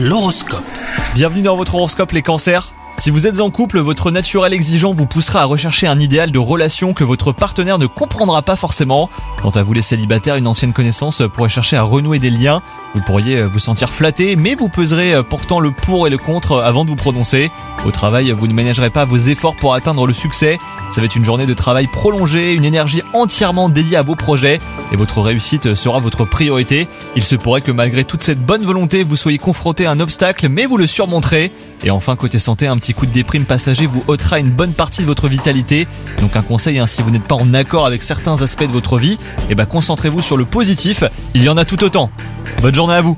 L'horoscope. Bienvenue dans votre horoscope les cancers. Si vous êtes en couple, votre naturel exigeant vous poussera à rechercher un idéal de relation que votre partenaire ne comprendra pas forcément. Quant à vous les célibataires, une ancienne connaissance pourrait chercher à renouer des liens. Vous pourriez vous sentir flatté, mais vous peserez pourtant le pour et le contre avant de vous prononcer. Au travail, vous ne ménagerez pas vos efforts pour atteindre le succès. Ça va être une journée de travail prolongée, une énergie entièrement dédiée à vos projets, et votre réussite sera votre priorité. Il se pourrait que malgré toute cette bonne volonté, vous soyez confronté à un obstacle, mais vous le surmonterez. Et enfin, côté santé, un petit coup de déprime passager vous ôtera une bonne partie de votre vitalité. Donc un conseil, hein, si vous n'êtes pas en accord avec certains aspects de votre vie, eh ben concentrez-vous sur le positif, il y en a tout autant. Bonne journée à vous